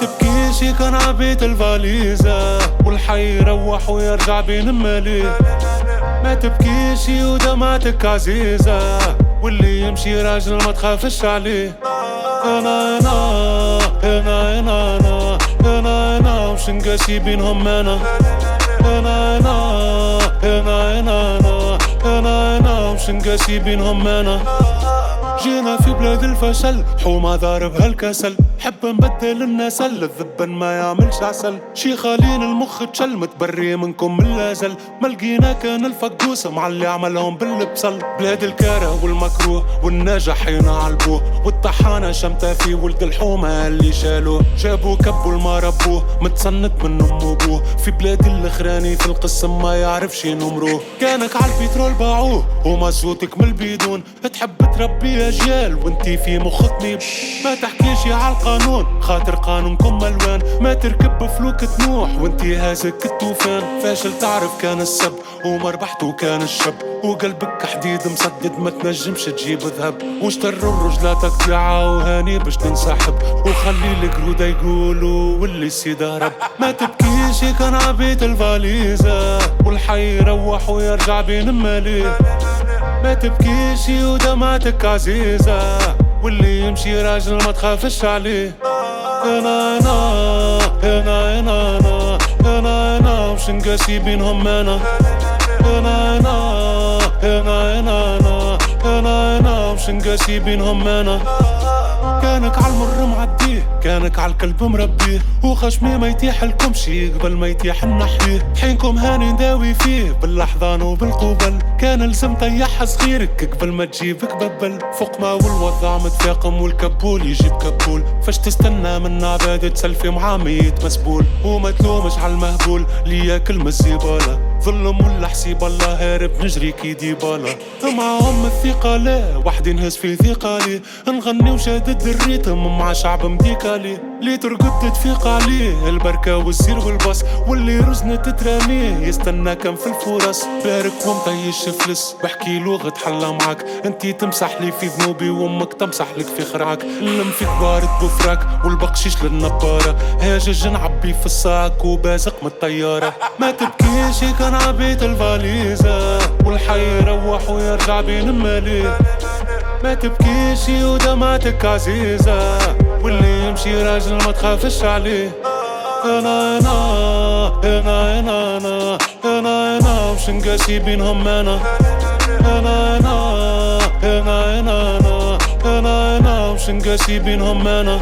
تبكيش كان عبيت الفاليزة والحي يروح ويرجع بين مالي ما تبكيش ودمعتك عزيزة واللي يمشي راجل ما تخافش عليه. أنا أنا أنا أنا أنا أنا أنا وش نقاسي بينهم أنا. أنا أنا أنا أنا أنا أنا وش نقاسي بينهم أنا. جينا في بلاد الفشل حومة ضارب هالكسل. حب نبدل النسل الذبن ما يعملش عسل. شي خالين المخ تشل متبري منكم من الأزل. ما لقينا كان الفقوس معلي عملهم بالبصل بلاد الكاره والمكروه والناجحين عالبوه والطحانة شمتة في ولد الحومة اللي شالوه. جابوه كبوا الما ربوه متصنت من أم وابوه في بلاد الأخراني في القسم ما يعرفش نمروه كانك عالبترول باعوه وما صوتك من البيدون تحب تربي اجيال وانتي في مخك نيب ما تحكيش على القانون خاطر قانونكم الوان ما تركب بفلوك تنوح وانتي هازك الطوفان. فاشل تعرف كان السب ومربحته كان الشب. وقلبك حديد مسدد ما تنجمش تجيب ذهب. واشتروا رجلاتك تبيعها وهاني باش تنسحب. وخلي القرودة يقولوا واللي سيدة رب. ما تبكيش كان عبيت الفاليزة والحي يروح ويرجع بين ماليه تبكيشي ودمعتك عزيزة واللي يمشي راجل ما تخافش عليه أنا أنا أنا أنا أنا أنا أنا مش نقاسي بينهم أنا أنا أنا أنا أنا أنا أنا مش نقاسي بينهم أنا كانك عالمر معديه كانك عالكلب مربيه وخشمي ما يتيح شي قبل ما يتيح النحيه حينكم هاني نداوي فيه بالاحضان وبالقبل كان لزم طيحها صغيرك قبل ما تجيبك ببل. فوق ما والوضع متفاقم والكبول يجيب كبول. فاش تستنى من عباد تسلفي مع ميت مسبول. وما تلومش على المهبول اللي ياكل من الزبالة. ظلم ولا حسيب الله هارب نجري كي ديبالا معاهم الثقة لا وحدي نهز في ثقالي نغني وشادد الريتم مع شعب مديكالي اللي ترقد تتفيق عليه البركة والسير والباص واللي رزنة تتراميه يستنى كم في الفرص بارك ومطيش فلس. بحكي لغة حلا معاك انتي تمسح لي في ذنوبي وامك تمسح لك في خرعك. اللم فيك بارد بفراك والبقشيش للنبارة هاجج نعبي في الصاك وبازق من الطيارة. ما تبكيش كان عبيت الفاليزة. والحي يروح ويرجع بين ماليه ما تبكيش ودمعتك عزيزة. واللي انتي راجل ما تخافش عليه أنا أنا أنا أنا أنا أنا أنا مش نقاسي بينهم أنا أنا أنا أنا أنا أنا أنا مش نقاسي بينهم أنا